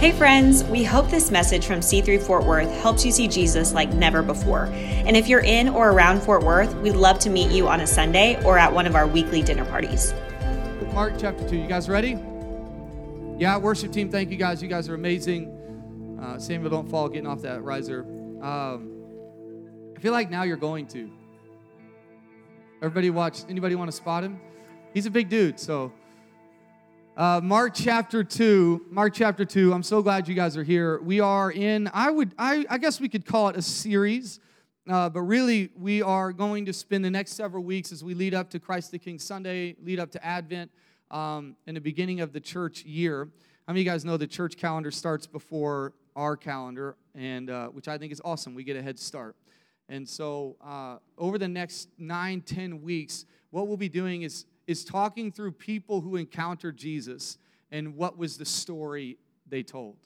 Hey, friends, we hope this message from C3 Fort Worth helps you see Jesus like never before. And if you're in or around Fort Worth, we'd love to meet you on a Sunday or at one of our weekly dinner parties. Mark chapter 2. You guys ready? Yeah, worship team, thank you guys. You guys are amazing. Uh, Samuel, don't fall getting off that riser. Um, I feel like now you're going to. Everybody watch. Anybody want to spot him? He's a big dude, so uh, Mark chapter 2. Mark chapter 2. I'm so glad you guys are here. We are in, I would, I, I guess we could call it a series, uh, but really we are going to spend the next several weeks as we lead up to Christ the King Sunday, lead up to Advent, um, and the beginning of the church year. How many of you guys know the church calendar starts before our calendar, and uh, which I think is awesome. We get a head start. And so uh, over the next nine, ten weeks, what we'll be doing is is talking through people who encountered Jesus and what was the story they told.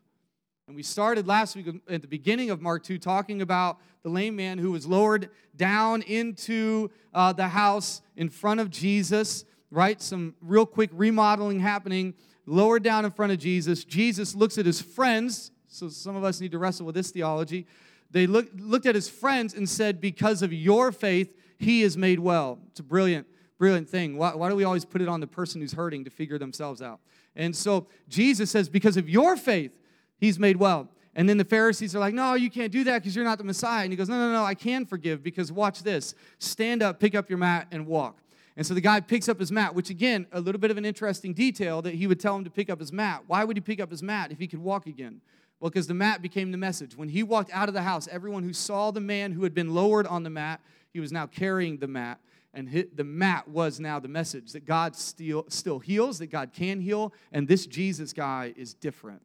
And we started last week at the beginning of Mark 2 talking about the lame man who was lowered down into uh, the house in front of Jesus, right? Some real quick remodeling happening, lowered down in front of Jesus. Jesus looks at his friends. So some of us need to wrestle with this theology. They look, looked at his friends and said, Because of your faith, he is made well. It's brilliant brilliant thing. Why, why do we always put it on the person who's hurting to figure themselves out? And so Jesus says, Because of your faith, he's made well. And then the Pharisees are like, No, you can't do that because you're not the Messiah. And he goes, No, no, no, I can forgive because watch this. Stand up, pick up your mat, and walk. And so the guy picks up his mat, which again, a little bit of an interesting detail that he would tell him to pick up his mat. Why would he pick up his mat if he could walk again? Well, because the mat became the message. When he walked out of the house, everyone who saw the man who had been lowered on the mat, he was now carrying the mat and hit, the mat was now the message that God still, still heals, that God can heal, and this Jesus guy is different.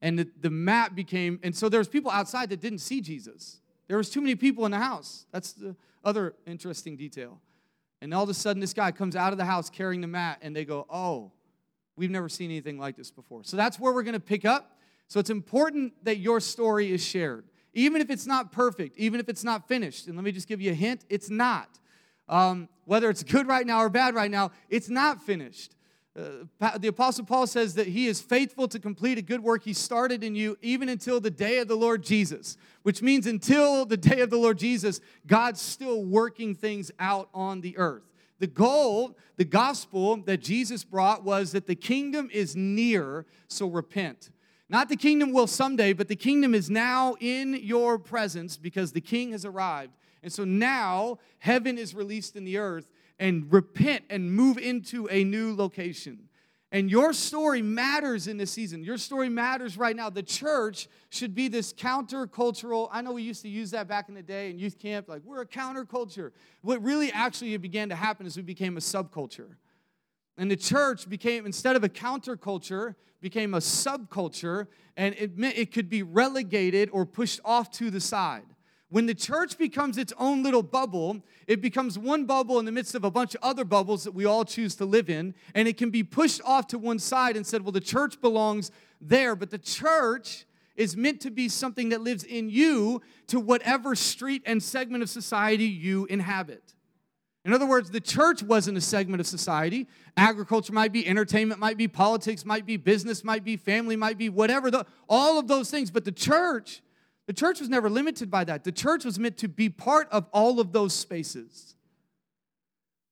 And the, the mat became, and so there was people outside that didn't see Jesus. There was too many people in the house. That's the other interesting detail. And all of a sudden, this guy comes out of the house carrying the mat, and they go, Oh, we've never seen anything like this before. So that's where we're going to pick up. So it's important that your story is shared, even if it's not perfect, even if it's not finished. And let me just give you a hint it's not um, whether it's good right now or bad right now, it's not finished. Uh, the Apostle Paul says that he is faithful to complete a good work he started in you even until the day of the Lord Jesus, which means until the day of the Lord Jesus, God's still working things out on the earth. The goal, the gospel that Jesus brought was that the kingdom is near, so repent. Not the kingdom will someday, but the kingdom is now in your presence because the king has arrived. And so now heaven is released in the earth and repent and move into a new location. And your story matters in this season. Your story matters right now. The church should be this countercultural. I know we used to use that back in the day in youth camp, like we're a counterculture. What really actually began to happen is we became a subculture. And the church became, instead of a counterculture, became a subculture, and it meant it could be relegated or pushed off to the side. When the church becomes its own little bubble, it becomes one bubble in the midst of a bunch of other bubbles that we all choose to live in, and it can be pushed off to one side and said, well, the church belongs there, but the church is meant to be something that lives in you to whatever street and segment of society you inhabit. In other words, the church wasn't a segment of society. Agriculture might be, entertainment might be, politics might be, business might be, family might be, whatever, the, all of those things. But the church the church was never limited by that. The church was meant to be part of all of those spaces.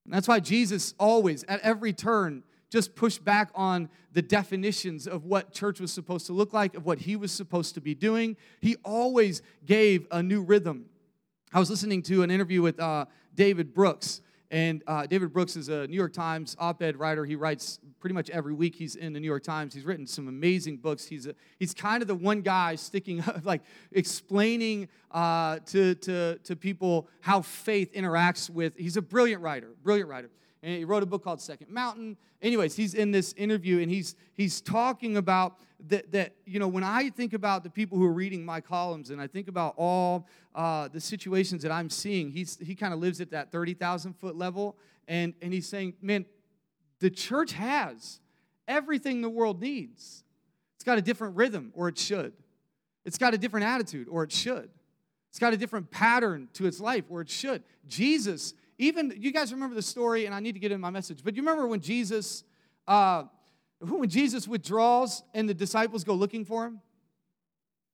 And that's why Jesus always, at every turn, just pushed back on the definitions of what church was supposed to look like, of what he was supposed to be doing. He always gave a new rhythm. I was listening to an interview with uh, David Brooks, and uh, David Brooks is a New York Times op ed writer. He writes pretty much every week he's in the New York Times. He's written some amazing books. He's, a, he's kind of the one guy sticking up, like explaining uh, to, to, to people how faith interacts with. He's a brilliant writer, brilliant writer. And he wrote a book called Second Mountain. Anyways, he's in this interview and he's, he's talking about that, that, you know, when I think about the people who are reading my columns and I think about all uh, the situations that I'm seeing, he's, he kind of lives at that 30,000 foot level. And, and he's saying, man, the church has everything the world needs. It's got a different rhythm, or it should. It's got a different attitude, or it should. It's got a different pattern to its life, or it should. Jesus, even, you guys remember the story, and I need to get in my message, but you remember when Jesus, uh, when Jesus withdraws and the disciples go looking for him?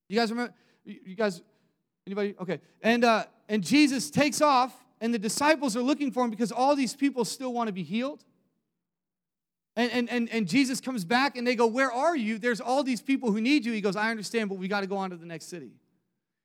You guys remember? You guys, anybody? Okay. And, uh, and Jesus takes off, and the disciples are looking for him because all these people still want to be healed. And, and, and, and Jesus comes back and they go, Where are you? There's all these people who need you. He goes, I understand, but we got to go on to the next city.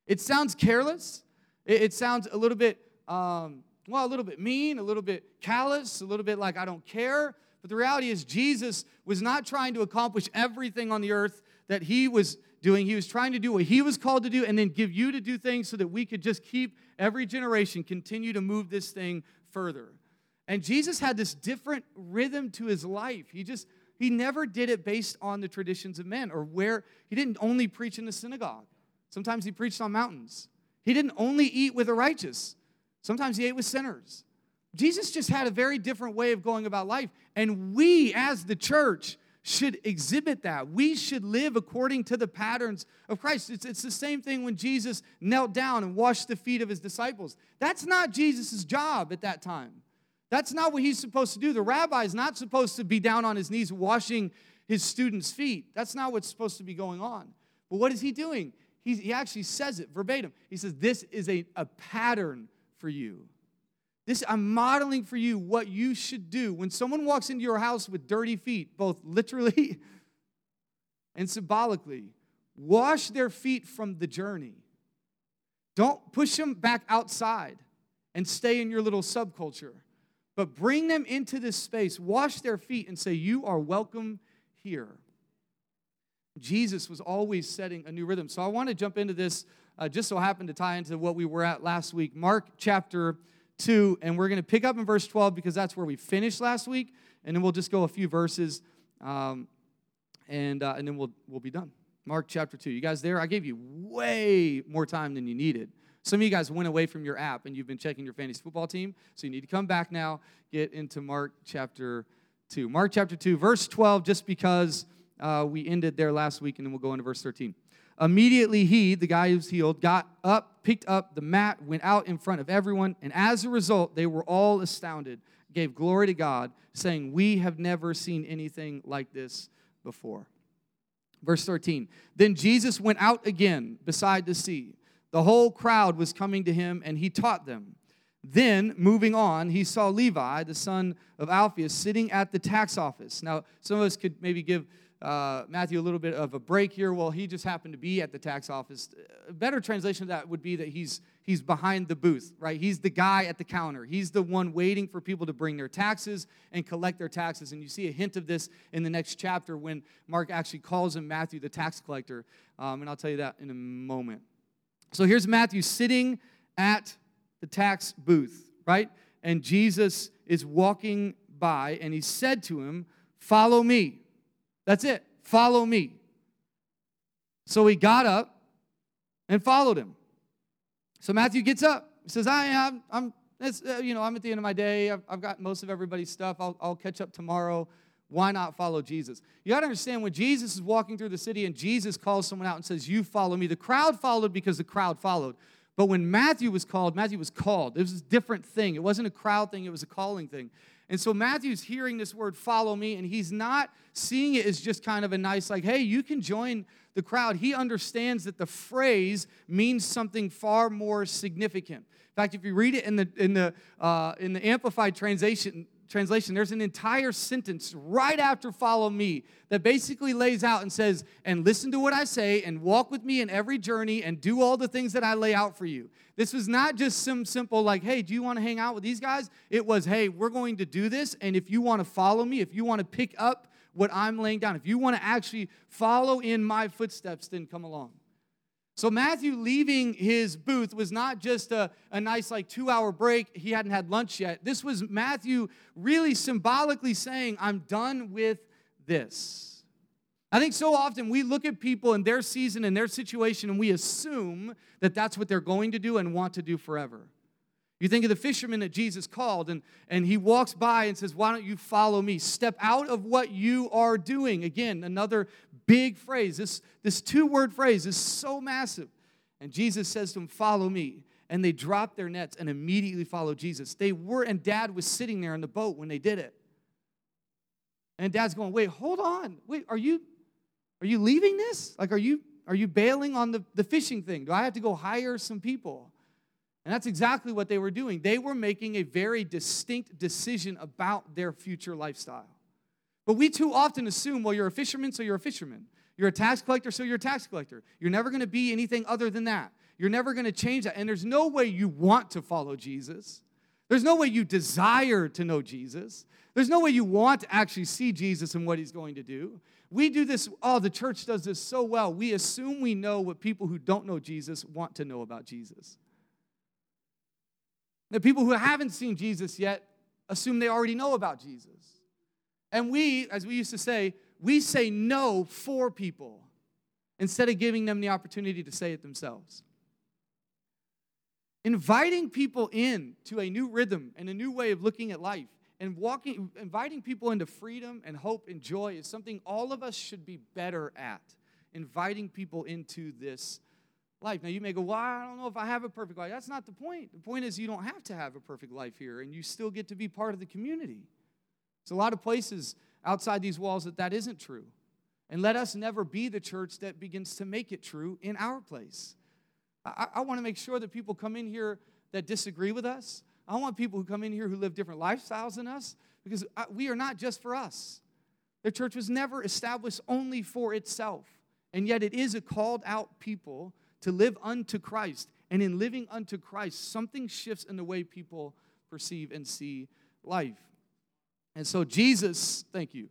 It sounds careless. It, it sounds a little bit, um, well, a little bit mean, a little bit callous, a little bit like I don't care. But the reality is, Jesus was not trying to accomplish everything on the earth that he was doing. He was trying to do what he was called to do and then give you to do things so that we could just keep every generation continue to move this thing further. And Jesus had this different rhythm to his life. He just, he never did it based on the traditions of men or where, he didn't only preach in the synagogue. Sometimes he preached on mountains. He didn't only eat with the righteous, sometimes he ate with sinners. Jesus just had a very different way of going about life. And we, as the church, should exhibit that. We should live according to the patterns of Christ. It's, it's the same thing when Jesus knelt down and washed the feet of his disciples. That's not Jesus' job at that time. That's not what he's supposed to do. The rabbi is not supposed to be down on his knees washing his students' feet. That's not what's supposed to be going on. But what is he doing? He, he actually says it verbatim. He says, This is a, a pattern for you. This, I'm modeling for you what you should do. When someone walks into your house with dirty feet, both literally and symbolically, wash their feet from the journey. Don't push them back outside and stay in your little subculture, but bring them into this space, wash their feet, and say, You are welcome here. Jesus was always setting a new rhythm. So I want to jump into this, uh, just so happened to tie into what we were at last week. Mark chapter 2, and we're going to pick up in verse 12 because that's where we finished last week, and then we'll just go a few verses, um, and, uh, and then we'll, we'll be done. Mark chapter 2. You guys there? I gave you way more time than you needed. Some of you guys went away from your app and you've been checking your fantasy football team, so you need to come back now, get into Mark chapter 2. Mark chapter 2, verse 12, just because uh, we ended there last week, and then we'll go into verse 13. Immediately, he, the guy who's healed, got up, picked up the mat, went out in front of everyone, and as a result, they were all astounded, gave glory to God, saying, We have never seen anything like this before. Verse 13 Then Jesus went out again beside the sea. The whole crowd was coming to him, and he taught them. Then, moving on, he saw Levi, the son of Alphaeus, sitting at the tax office. Now, some of us could maybe give uh, Matthew a little bit of a break here. Well, he just happened to be at the tax office. A better translation of that would be that he's he's behind the booth, right? He's the guy at the counter. He's the one waiting for people to bring their taxes and collect their taxes. And you see a hint of this in the next chapter when Mark actually calls him Matthew the tax collector. Um, and I'll tell you that in a moment. So here's Matthew sitting at the tax booth, right? And Jesus is walking by and he said to him, Follow me. That's it. Follow me. So he got up and followed him. So Matthew gets up. He says, I am, I'm, uh, you know, I'm at the end of my day. I've, I've got most of everybody's stuff. I'll, I'll catch up tomorrow. Why not follow Jesus? You got to understand when Jesus is walking through the city and Jesus calls someone out and says, You follow me, the crowd followed because the crowd followed. But when Matthew was called, Matthew was called. It was a different thing. It wasn't a crowd thing, it was a calling thing. And so Matthew's hearing this word, follow me, and he's not seeing it as just kind of a nice, like, hey, you can join the crowd. He understands that the phrase means something far more significant. In fact, if you read it in the, in the, uh, in the Amplified translation, translation, there's an entire sentence right after follow me that basically lays out and says, and listen to what I say and walk with me in every journey and do all the things that I lay out for you. This was not just some simple, like, hey, do you want to hang out with these guys? It was, hey, we're going to do this. And if you want to follow me, if you want to pick up what I'm laying down, if you want to actually follow in my footsteps, then come along. So Matthew leaving his booth was not just a, a nice like two hour break. He hadn't had lunch yet. This was Matthew really symbolically saying, I'm done with this. I think so often we look at people in their season and their situation and we assume that that's what they're going to do and want to do forever. You think of the fisherman that Jesus called, and, and he walks by and says, Why don't you follow me? Step out of what you are doing. Again, another big phrase. This, this two word phrase is so massive. And Jesus says to him, Follow me. And they drop their nets and immediately follow Jesus. They were, and dad was sitting there in the boat when they did it. And dad's going, wait, hold on. Wait, are you are you leaving this? Like, are you are you bailing on the, the fishing thing? Do I have to go hire some people? And that's exactly what they were doing. They were making a very distinct decision about their future lifestyle. But we too often assume, well, you're a fisherman, so you're a fisherman. You're a tax collector, so you're a tax collector. You're never going to be anything other than that. You're never going to change that. And there's no way you want to follow Jesus. There's no way you desire to know Jesus. There's no way you want to actually see Jesus and what he's going to do. We do this, oh, the church does this so well. We assume we know what people who don't know Jesus want to know about Jesus. The people who haven't seen Jesus yet assume they already know about Jesus. And we, as we used to say, we say no for people instead of giving them the opportunity to say it themselves. Inviting people in to a new rhythm and a new way of looking at life and walking inviting people into freedom and hope and joy is something all of us should be better at. Inviting people into this life. Now you may go, "Well, I don't know if I have a perfect life." That's not the point. The point is you don't have to have a perfect life here and you still get to be part of the community. There's a lot of places outside these walls that that isn't true. And let us never be the church that begins to make it true in our place. I, I want to make sure that people come in here that disagree with us. I want people who come in here who live different lifestyles than us because we are not just for us. The church was never established only for itself, and yet it is a called out people to live unto Christ. And in living unto Christ, something shifts in the way people perceive and see life. And so, Jesus, thank you.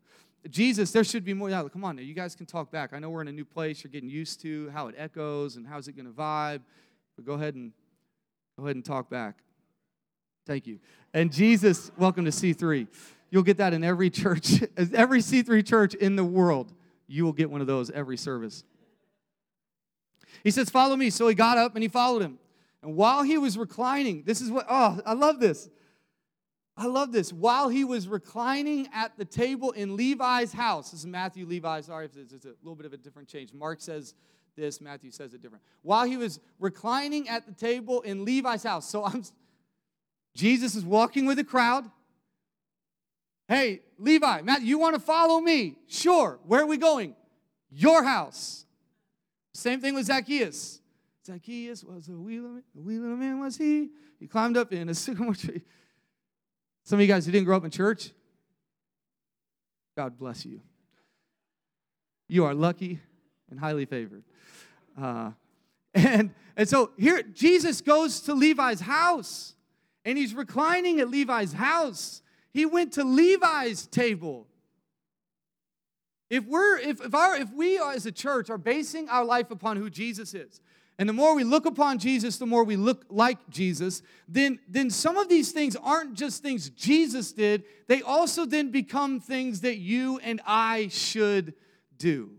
Jesus, there should be more. Yeah, come on, you guys can talk back. I know we're in a new place. You're getting used to how it echoes and how's it going to vibe. But go ahead and go ahead and talk back. Thank you. And Jesus, welcome to C3. You'll get that in every church, every C3 church in the world. You will get one of those every service. He says, Follow me. So he got up and he followed him. And while he was reclining, this is what, oh, I love this. I love this. While he was reclining at the table in Levi's house, this is Matthew, Levi, sorry if it's a little bit of a different change. Mark says this, Matthew says it different. While he was reclining at the table in Levi's house. So I'm Jesus is walking with the crowd. Hey, Levi, Matt, you want to follow me? Sure. Where are we going? Your house. Same thing with Zacchaeus. Zacchaeus was a wheeler, a wheeler man was he. He climbed up in a sycamore tree. Some of you guys who didn't grow up in church, God bless you. You are lucky and highly favored. Uh, and, and so here, Jesus goes to Levi's house and he's reclining at Levi's house. He went to Levi's table. If we're if if our if we as a church are basing our life upon who Jesus is, and the more we look upon Jesus, the more we look like Jesus, then, then some of these things aren't just things Jesus did, they also then become things that you and I should do.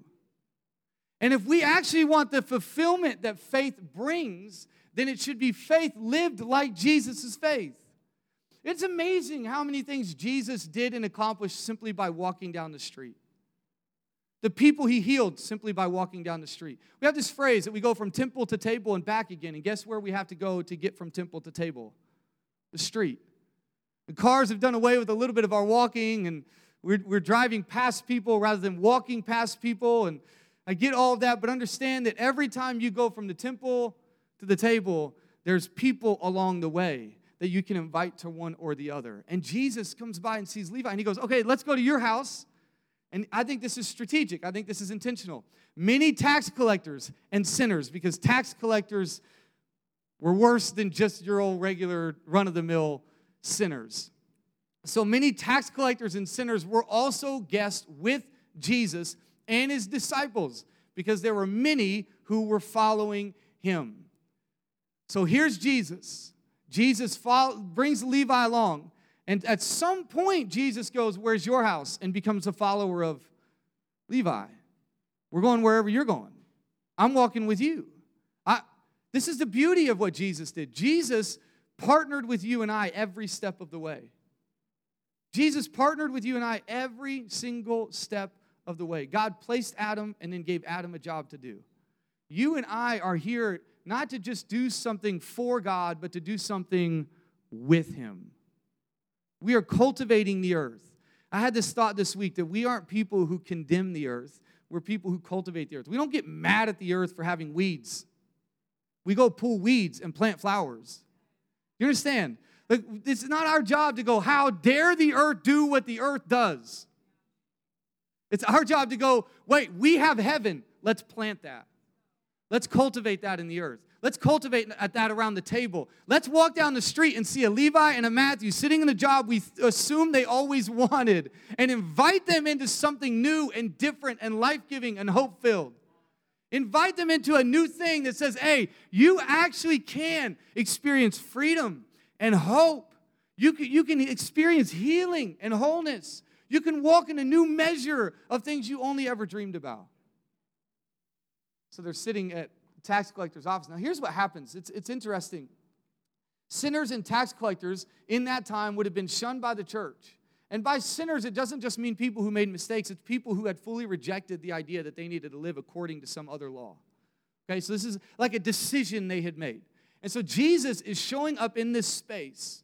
And if we actually want the fulfillment that faith brings, then it should be faith lived like Jesus' faith. It's amazing how many things Jesus did and accomplished simply by walking down the street. The people he healed simply by walking down the street. We have this phrase that we go from temple to table and back again. And guess where we have to go to get from temple to table? The street. The cars have done away with a little bit of our walking, and we're, we're driving past people rather than walking past people. And I get all of that, but understand that every time you go from the temple to the table, there's people along the way that you can invite to one or the other. And Jesus comes by and sees Levi, and he goes, Okay, let's go to your house. And I think this is strategic. I think this is intentional. Many tax collectors and sinners, because tax collectors were worse than just your old regular run of the mill sinners. So many tax collectors and sinners were also guests with Jesus and his disciples because there were many who were following him. So here's Jesus. Jesus follow, brings Levi along. And at some point, Jesus goes, Where's your house? and becomes a follower of Levi. We're going wherever you're going. I'm walking with you. I, this is the beauty of what Jesus did. Jesus partnered with you and I every step of the way. Jesus partnered with you and I every single step of the way. God placed Adam and then gave Adam a job to do. You and I are here not to just do something for God, but to do something with Him. We are cultivating the earth. I had this thought this week that we aren't people who condemn the earth, we're people who cultivate the earth. We don't get mad at the earth for having weeds. We go pull weeds and plant flowers. You understand? Like, it's not our job to go, how dare the earth do what the earth does? It's our job to go, wait, we have heaven. Let's plant that. Let's cultivate that in the earth. Let's cultivate at that around the table. Let's walk down the street and see a Levi and a Matthew sitting in the job we assume they always wanted and invite them into something new and different and life giving and hope filled. Invite them into a new thing that says, hey, you actually can experience freedom and hope. You can, you can experience healing and wholeness. You can walk in a new measure of things you only ever dreamed about. So they're sitting at tax collector's office. Now, here's what happens it's, it's interesting. Sinners and tax collectors in that time would have been shunned by the church. And by sinners, it doesn't just mean people who made mistakes, it's people who had fully rejected the idea that they needed to live according to some other law. Okay, so this is like a decision they had made. And so Jesus is showing up in this space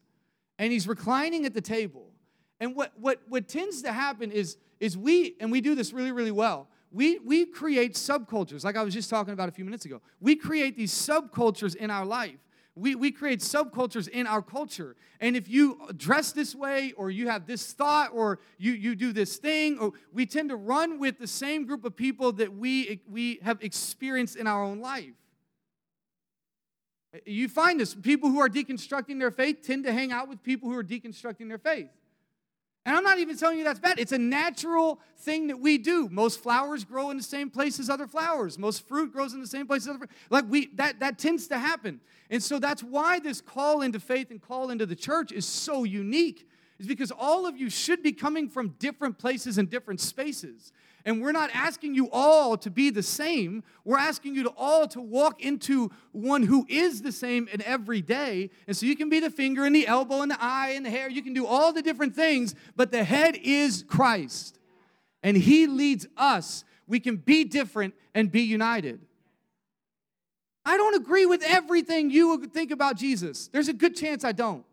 and he's reclining at the table. And what, what, what tends to happen is, is we, and we do this really, really well, we, we create subcultures, like I was just talking about a few minutes ago. We create these subcultures in our life. We, we create subcultures in our culture. And if you dress this way, or you have this thought, or you, you do this thing, or we tend to run with the same group of people that we, we have experienced in our own life. You find this people who are deconstructing their faith tend to hang out with people who are deconstructing their faith. And I'm not even telling you that's bad. It's a natural thing that we do. Most flowers grow in the same place as other flowers. Most fruit grows in the same place as other fruit. Like we that that tends to happen. And so that's why this call into faith and call into the church is so unique. Is because all of you should be coming from different places and different spaces. And we're not asking you all to be the same. We're asking you to all to walk into one who is the same in every day. And so you can be the finger and the elbow and the eye and the hair. You can do all the different things, but the head is Christ. And he leads us. We can be different and be united. I don't agree with everything you think about Jesus. There's a good chance I don't.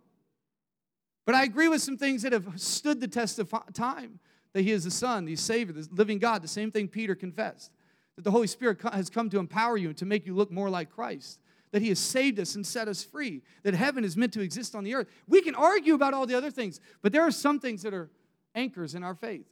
But I agree with some things that have stood the test of time that He is the Son, the Savior, the living God, the same thing Peter confessed. That the Holy Spirit has come to empower you and to make you look more like Christ. That He has saved us and set us free. That heaven is meant to exist on the earth. We can argue about all the other things, but there are some things that are anchors in our faith.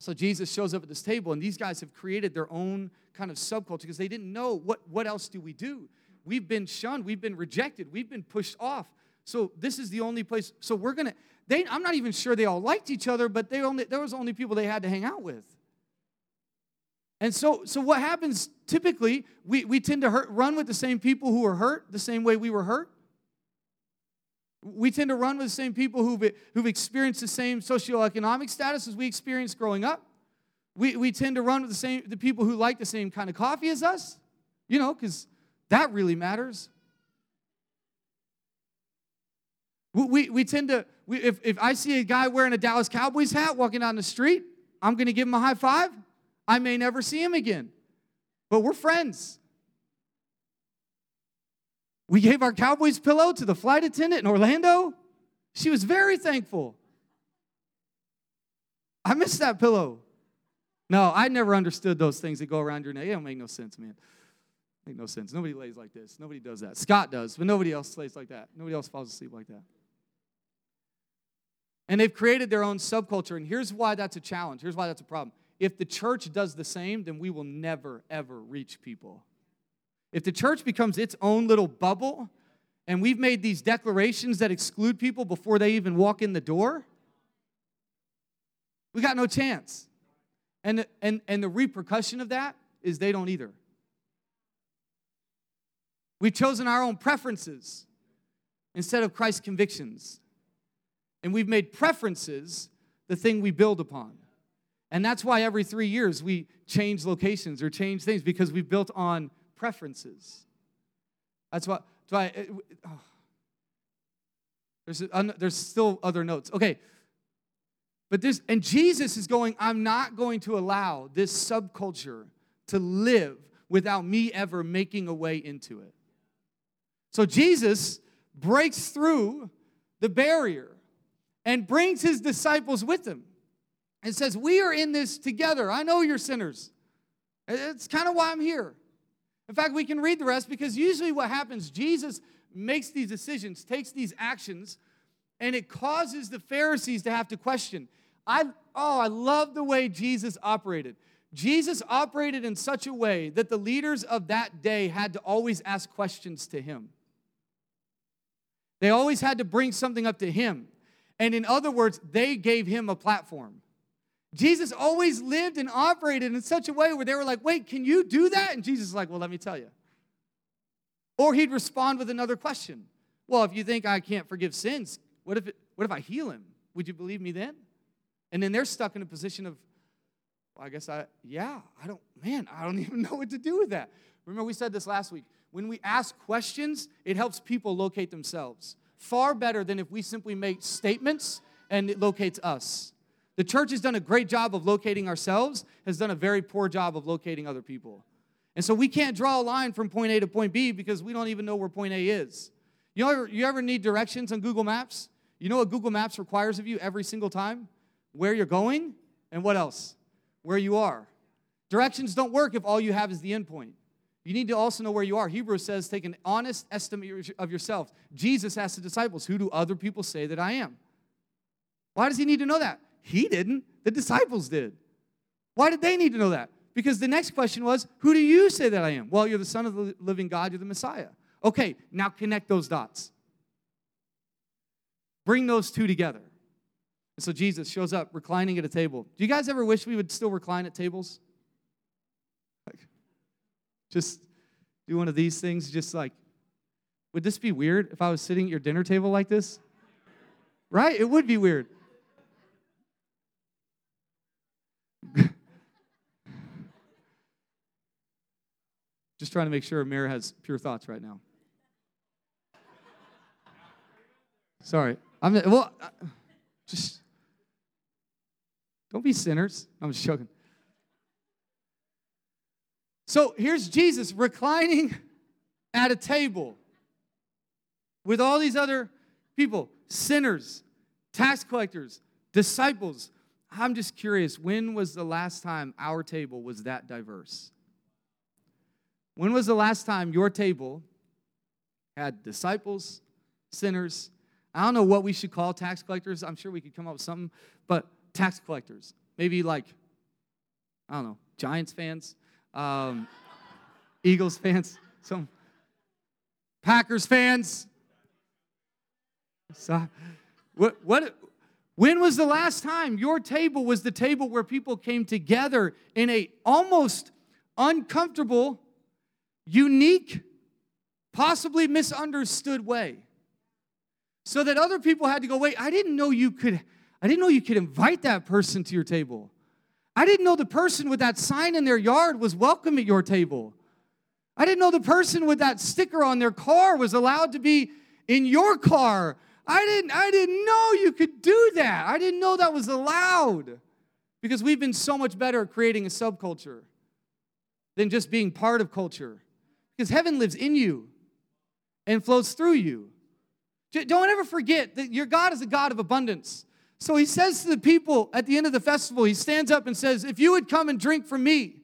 So Jesus shows up at this table, and these guys have created their own kind of subculture because they didn't know what, what else do we do. We've been shunned, we've been rejected, we've been pushed off. So this is the only place. So we're gonna they, I'm not even sure they all liked each other, but they only, there was only people they had to hang out with. And so, so what happens typically, we, we tend to hurt, run with the same people who are hurt the same way we were hurt. We tend to run with the same people who've, who've experienced the same socioeconomic status as we experienced growing up. We, we tend to run with the same the people who like the same kind of coffee as us, you know, because that really matters. We, we, tend to, we, if, if I see a guy wearing a Dallas Cowboys hat walking down the street, I'm going to give him a high five. I may never see him again, but we're friends. We gave our Cowboys pillow to the flight attendant in Orlando. She was very thankful. I missed that pillow. No, I never understood those things that go around your neck. It don't make no sense, man. Make no sense. Nobody lays like this. Nobody does that. Scott does, but nobody else lays like that. Nobody else falls asleep like that. And they've created their own subculture. And here's why that's a challenge. Here's why that's a problem. If the church does the same, then we will never, ever reach people. If the church becomes its own little bubble, and we've made these declarations that exclude people before they even walk in the door, we got no chance. And, and, and the repercussion of that is they don't either. We've chosen our own preferences instead of Christ's convictions. And we've made preferences the thing we build upon. And that's why every three years we change locations or change things because we've built on preferences. That's why, that's why uh, it, oh. Uh, there's, a, there's still other notes. Okay. But this, and Jesus is going, I'm not going to allow this subculture to live without me ever making a way into it. So Jesus breaks through the barrier and brings his disciples with him. and says, We are in this together. I know you're sinners. It's kind of why I'm here. In fact, we can read the rest because usually what happens, Jesus makes these decisions, takes these actions, and it causes the Pharisees to have to question. I oh, I love the way Jesus operated. Jesus operated in such a way that the leaders of that day had to always ask questions to him. They always had to bring something up to him. And in other words, they gave him a platform. Jesus always lived and operated in such a way where they were like, wait, can you do that? And Jesus is like, well, let me tell you. Or he'd respond with another question. Well, if you think I can't forgive sins, what if, it, what if I heal him? Would you believe me then? And then they're stuck in a position of, well, I guess I, yeah, I don't, man, I don't even know what to do with that. Remember, we said this last week. When we ask questions, it helps people locate themselves. Far better than if we simply make statements and it locates us. The church has done a great job of locating ourselves, has done a very poor job of locating other people. And so we can't draw a line from point A to point B because we don't even know where point A is. You know, you ever need directions on Google Maps? You know what Google Maps requires of you every single time? Where you're going and what else? Where you are. Directions don't work if all you have is the endpoint. You need to also know where you are. Hebrews says, take an honest estimate of yourself. Jesus asked the disciples, Who do other people say that I am? Why does he need to know that? He didn't, the disciples did. Why did they need to know that? Because the next question was, Who do you say that I am? Well, you're the Son of the living God, you're the Messiah. Okay, now connect those dots. Bring those two together. And so Jesus shows up reclining at a table. Do you guys ever wish we would still recline at tables? Just do one of these things, just like, would this be weird if I was sitting at your dinner table like this? Right? It would be weird. Just trying to make sure Amir has pure thoughts right now. Sorry. I'm well just don't be sinners. I'm just joking. So here's Jesus reclining at a table with all these other people, sinners, tax collectors, disciples. I'm just curious, when was the last time our table was that diverse? When was the last time your table had disciples, sinners? I don't know what we should call tax collectors. I'm sure we could come up with something, but tax collectors. Maybe like, I don't know, Giants fans, um, Eagles fans, some Packers fans. So, what, what, when was the last time your table was the table where people came together in a almost uncomfortable unique, possibly misunderstood way. So that other people had to go, wait, I didn't know you could, I didn't know you could invite that person to your table. I didn't know the person with that sign in their yard was welcome at your table. I didn't know the person with that sticker on their car was allowed to be in your car. I didn't, I didn't know you could do that. I didn't know that was allowed. Because we've been so much better at creating a subculture than just being part of culture. Because heaven lives in you and flows through you. Don't ever forget that your God is a God of abundance. So he says to the people at the end of the festival, he stands up and says, If you would come and drink from me,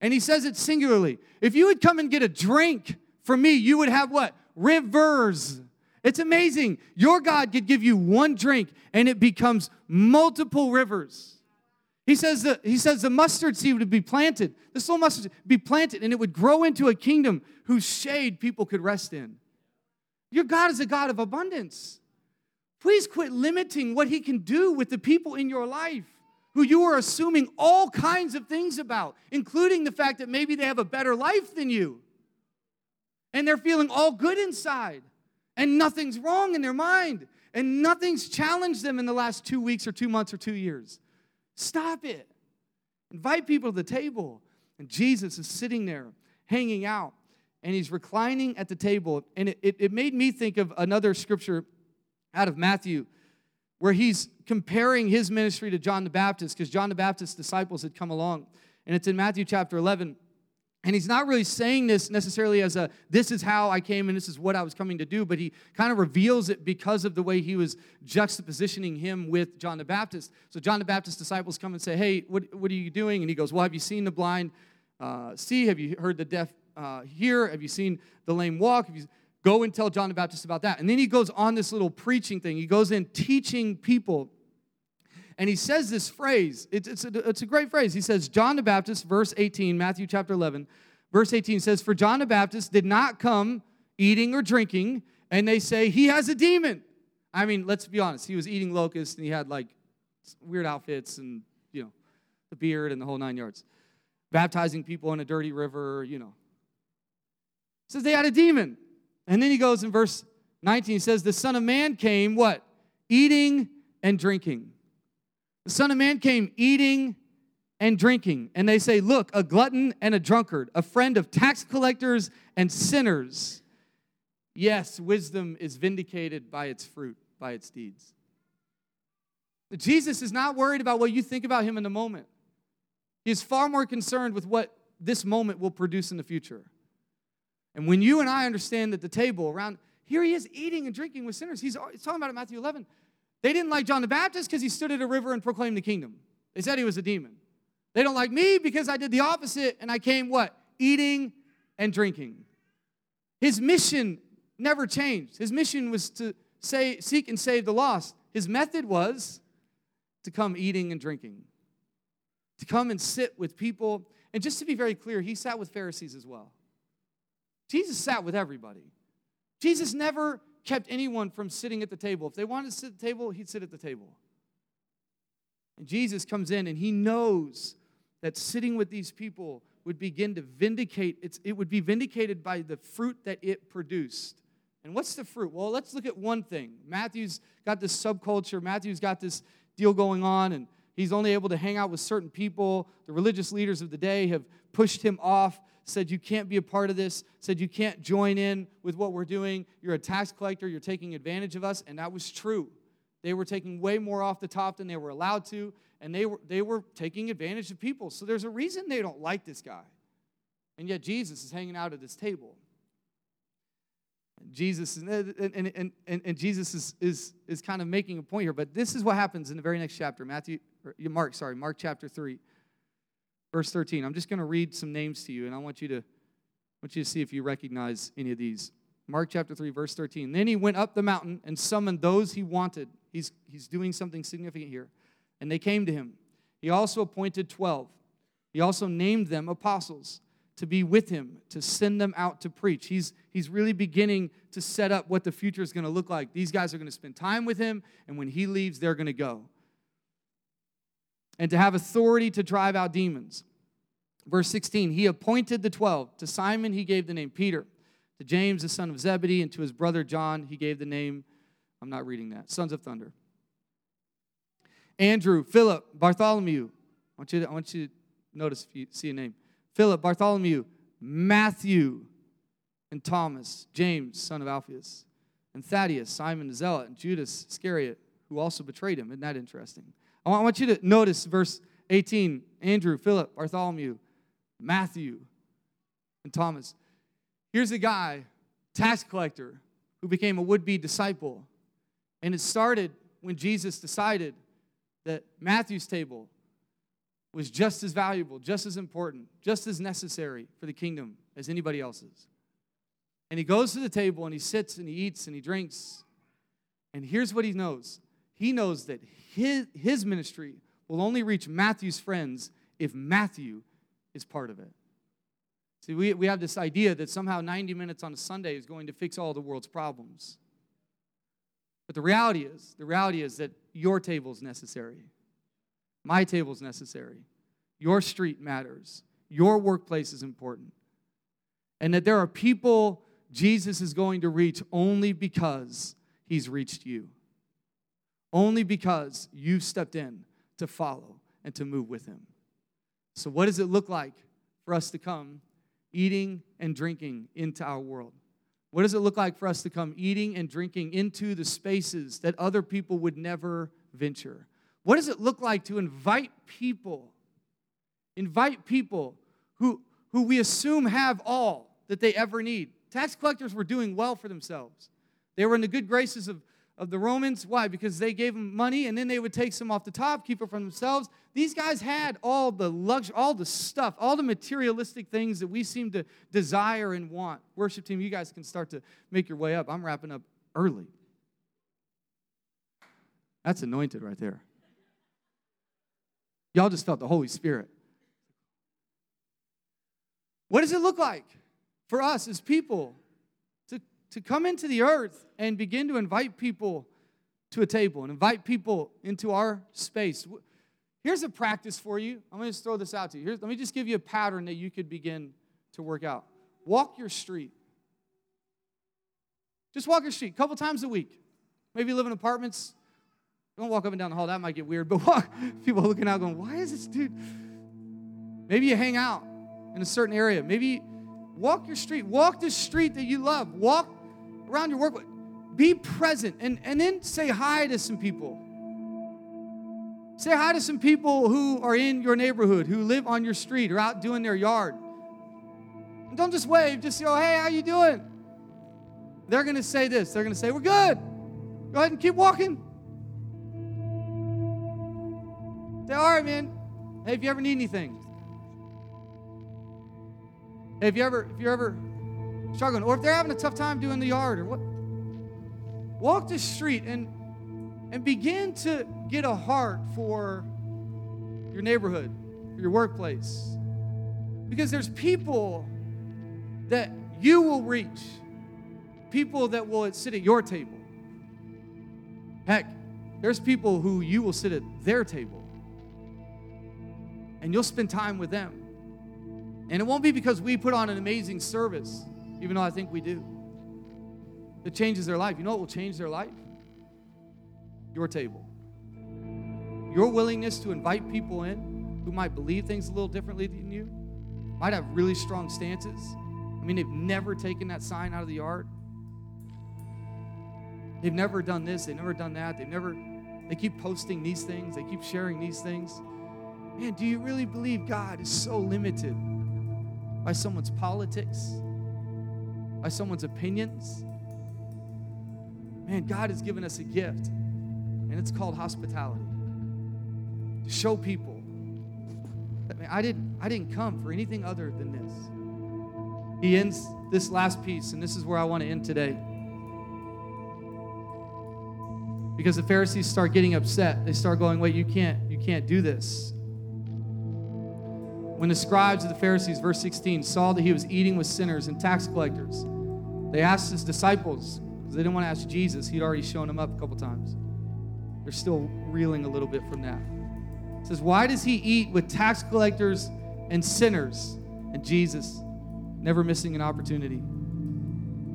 and he says it singularly, if you would come and get a drink from me, you would have what? Rivers. It's amazing. Your God could give you one drink and it becomes multiple rivers. He says, that, he says the mustard seed would be planted, this little mustard seed be planted, and it would grow into a kingdom whose shade people could rest in. Your God is a God of abundance. Please quit limiting what He can do with the people in your life who you are assuming all kinds of things about, including the fact that maybe they have a better life than you. And they're feeling all good inside, and nothing's wrong in their mind, and nothing's challenged them in the last two weeks or two months or two years. Stop it. Invite people to the table. And Jesus is sitting there hanging out and he's reclining at the table. And it, it, it, made me think of another scripture out of Matthew where he's comparing his ministry to John the Baptist because John the Baptist's disciples had come along. And it's in Matthew chapter 11. And he's not really saying this necessarily as a, this is how I came and this is what I was coming to do, but he kind of reveals it because of the way he was juxtapositioning him with John the Baptist. So John the Baptist's disciples come and say, hey, what, what are you doing? And he goes, well, have you seen the blind uh, see? Have you heard the deaf uh, hear? Have you seen the lame walk? Have you, go and tell John the Baptist about that. And then he goes on this little preaching thing. He goes in teaching people and he says this phrase. It's, it's, a, it's a great phrase. He says, John the Baptist, verse 18, Matthew chapter 11, verse 18 says, For John the Baptist did not come eating or drinking, and they say he has a demon. I mean, let's be honest. He was eating locusts and he had like weird outfits and, you know, the beard and the whole nine yards. Baptizing people in a dirty river, you know. says they had a demon. And then he goes in verse 19, he says, The Son of Man came, what? Eating and drinking. The Son of Man came eating and drinking. And they say, Look, a glutton and a drunkard, a friend of tax collectors and sinners. Yes, wisdom is vindicated by its fruit, by its deeds. Jesus is not worried about what you think about him in the moment. He is far more concerned with what this moment will produce in the future. And when you and I understand that the table around, here he is eating and drinking with sinners. He's, he's talking about it Matthew 11. They didn't like John the Baptist because he stood at a river and proclaimed the kingdom. They said he was a demon. They don't like me because I did the opposite and I came what? Eating and drinking. His mission never changed. His mission was to say, seek and save the lost. His method was to come eating and drinking, to come and sit with people. And just to be very clear, he sat with Pharisees as well. Jesus sat with everybody. Jesus never kept anyone from sitting at the table. If they wanted to sit at the table, he'd sit at the table. And Jesus comes in and he knows that sitting with these people would begin to vindicate, it's, it would be vindicated by the fruit that it produced. And what's the fruit? Well, let's look at one thing. Matthew's got this subculture, Matthew's got this deal going on, and he's only able to hang out with certain people. The religious leaders of the day have pushed him off said you can't be a part of this, said you can't join in with what we're doing. You're a tax collector, you're taking advantage of us. And that was true. They were taking way more off the top than they were allowed to, and they were, they were taking advantage of people. So there's a reason they don't like this guy. And yet Jesus is hanging out at this table. Jesus and, and, and, and, Jesus is, is, is kind of making a point here, but this is what happens in the very next chapter, Matthew, Mark, sorry, Mark chapter 3. Verse 13. I'm just going to read some names to you, and I want you to want you to see if you recognize any of these. Mark chapter 3, verse 13. Then he went up the mountain and summoned those he wanted. He's, he's doing something significant here. And they came to him. He also appointed 12. He also named them apostles to be with him, to send them out to preach. He's, he's really beginning to set up what the future is going to look like. These guys are going to spend time with him, and when he leaves, they're going to go and to have authority to drive out demons. Verse 16, he appointed the 12. To Simon, he gave the name Peter. To James, the son of Zebedee, and to his brother John, he gave the name, I'm not reading that, sons of thunder. Andrew, Philip, Bartholomew. I want you to, I want you to notice if you see a name. Philip, Bartholomew, Matthew, and Thomas, James, son of Alphaeus, and Thaddeus, Simon the Zealot, and Judas Iscariot, who also betrayed him. Isn't that interesting? I want you to notice verse 18 Andrew, Philip, Bartholomew, Matthew, and Thomas. Here's a guy, tax collector, who became a would be disciple. And it started when Jesus decided that Matthew's table was just as valuable, just as important, just as necessary for the kingdom as anybody else's. And he goes to the table and he sits and he eats and he drinks. And here's what he knows he knows that his, his ministry will only reach Matthew's friends if Matthew is part of it. See, we, we have this idea that somehow 90 minutes on a Sunday is going to fix all the world's problems. But the reality is, the reality is that your table is necessary. My table is necessary. Your street matters. Your workplace is important. And that there are people Jesus is going to reach only because he's reached you only because you stepped in to follow and to move with him. So, what does it look like for us to come eating and drinking into our world? What does it look like for us to come eating and drinking into the spaces that other people would never venture? What does it look like to invite people, invite people who, who we assume have all that they ever need. Tax collectors were doing well for themselves. They were in the good graces of, of the Romans. Why? Because they gave them money and then they would take some off the top, keep it for themselves. These guys had all the luxury, all the stuff, all the materialistic things that we seem to desire and want. Worship team, you guys can start to make your way up. I'm wrapping up early. That's anointed right there. Y'all just felt the Holy Spirit. What does it look like for us as people to, come into the earth and begin to invite people to a table and invite people into our space? Here's a practice for you. I'm going to just throw this out to you. Here's, let me just give you a pattern that you could begin to work out. Walk your street. Just walk your street a couple times a week. Maybe you live in apartments. Don't walk up and down the hall. That might get weird. But walk, people looking out going, why is this dude? Maybe you hang out in a certain area. Maybe walk your street. Walk the street that you love. Walk around your work. Be present and, and then say hi to some people. Say hi to some people who are in your neighborhood, who live on your street or out doing their yard. And don't just wave, just say, oh, hey, how you doing? They're to say this. They're to say, we're good. Go ahead and keep walking. Say, all right, man. Hey, if you ever need anything, Hey, if you ever, if you're ever struggling, or if they're having a tough time doing the yard or what, walk the street and and begin to get a heart for your neighborhood, your workplace. Because there's people that you will reach, people that will sit at your table. Heck, there's people who you will sit at their table and you'll spend time with them. And it won't be because we put on an amazing service, even though I think we do. It changes their life. You know what will change their life? Your table. Your willingness to invite people in who might believe things a little differently than you, might have really strong stances. I mean, they've never taken that sign out of the yard. They've never done this, they've never done that. They've never, they keep posting these things, they keep sharing these things. Man, do you really believe God is so limited by someone's politics, by someone's opinions. Man, God has given us a gift, and it's called hospitality. To show people that man, I didn't, I didn't come for anything other than this. He ends this last piece, and this is where I want to end today. Because the Pharisees start getting upset. They start going, wait, you can't, you can't do this. When the scribes of the Pharisees, verse 16, saw that he was eating with sinners and tax collectors, they asked his disciples, because they didn't want to ask Jesus. He'd already shown them up a couple times. They're still reeling a little bit from that. It says, Why does he eat with tax collectors and sinners? And Jesus, never missing an opportunity,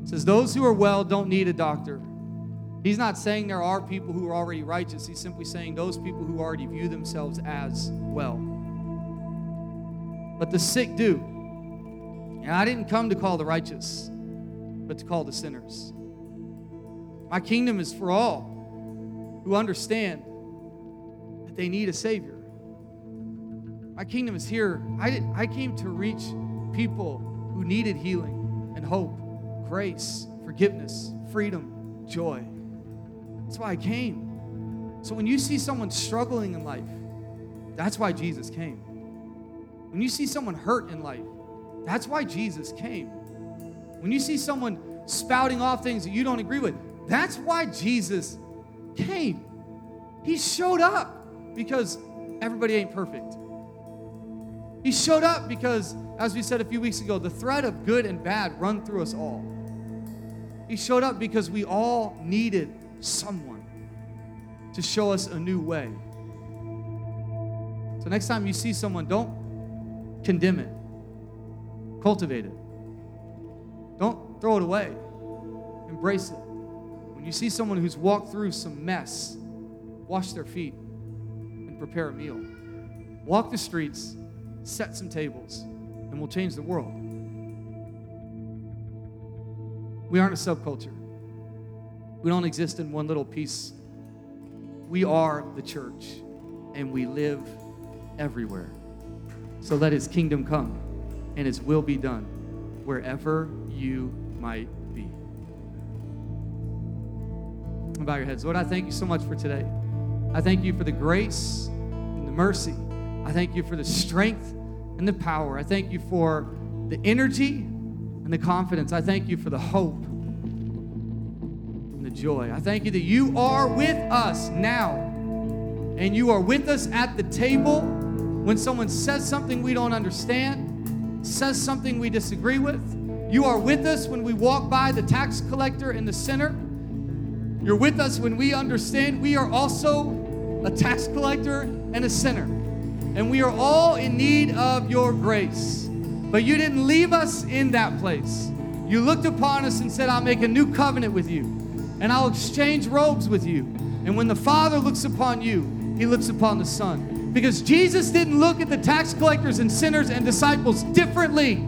says, Those who are well don't need a doctor. He's not saying there are people who are already righteous. He's simply saying those people who already view themselves as well but the sick do. And I didn't come to call the righteous, but to call the sinners. My kingdom is for all who understand that they need a Savior. My kingdom is here. I, did, I came to reach people who needed healing and hope, grace, forgiveness, freedom, joy. That's why I came. So when you see someone struggling in life, that's why Jesus came. When you see someone hurt in life, that's why Jesus came. When you see someone spouting off things that you don't agree with, that's why Jesus came. He showed up because everybody ain't perfect. He showed up because, as we said a few weeks ago, the thread of good and bad run through us all. He showed up because we all needed someone to show us a new way. So next time you see someone, don't condemn it, cultivate it. Don't throw it away, embrace it. When you see someone who's walked through some mess, wash their feet and prepare a meal. Walk the streets, set some tables, and we'll change the world. We aren't a subculture. We don't exist in one little piece. We are the church, and we live everywhere. So let his kingdom come and His will be done wherever you might be. Bow your heads. Lord, I thank you so much for today. I thank you for the grace and the mercy. I thank you for the strength and the power. I thank you for the energy and the confidence. I thank you for the hope and the joy. I thank you that you are with us now. And you are with us at the table when someone says something we don't understand, says something we disagree with. You are with us when we walk by the tax collector and the sinner. You're with us when we understand we are also a tax collector and a sinner. And we are all in need of your grace. But you didn't leave us in that place. You looked upon us and said, I'll make a new covenant with you, and I'll exchange robes with you. And when the Father looks upon you, he looks upon the Son. Because Jesus didn't look at the tax collectors and sinners and disciples differently.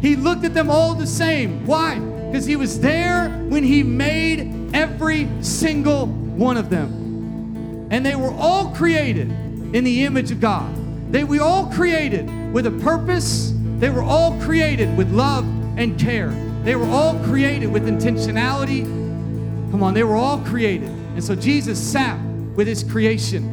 He looked at them all the same. Why? Because he was there when he made every single one of them. And they were all created in the image of God. They were all created with a purpose. They were all created with love and care. They were all created with intentionality. Come on, they were all created. And so Jesus sat with his creation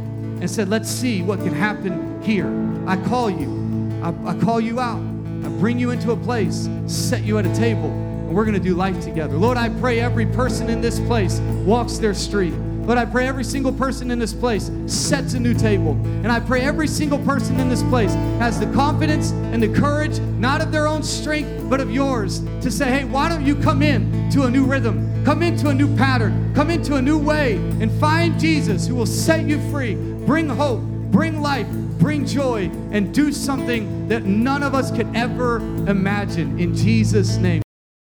and said, Let's see what can happen here. I call you. I, I call you out. I bring you into a place, set you at a table, and we're going to do life together. Lord, I pray every person in this place walks their street. Lord, I pray every single person in this place sets a new table. And I pray every single person in this place has the confidence and the courage, not of their own strength, but of yours, to say, hey, why don't you come in to a new rhythm? Come into a new pattern. Come into a new way and find Jesus who will set you free, bring hope, bring life, bring joy, and do something that none of us could ever imagine. In Jesus' name.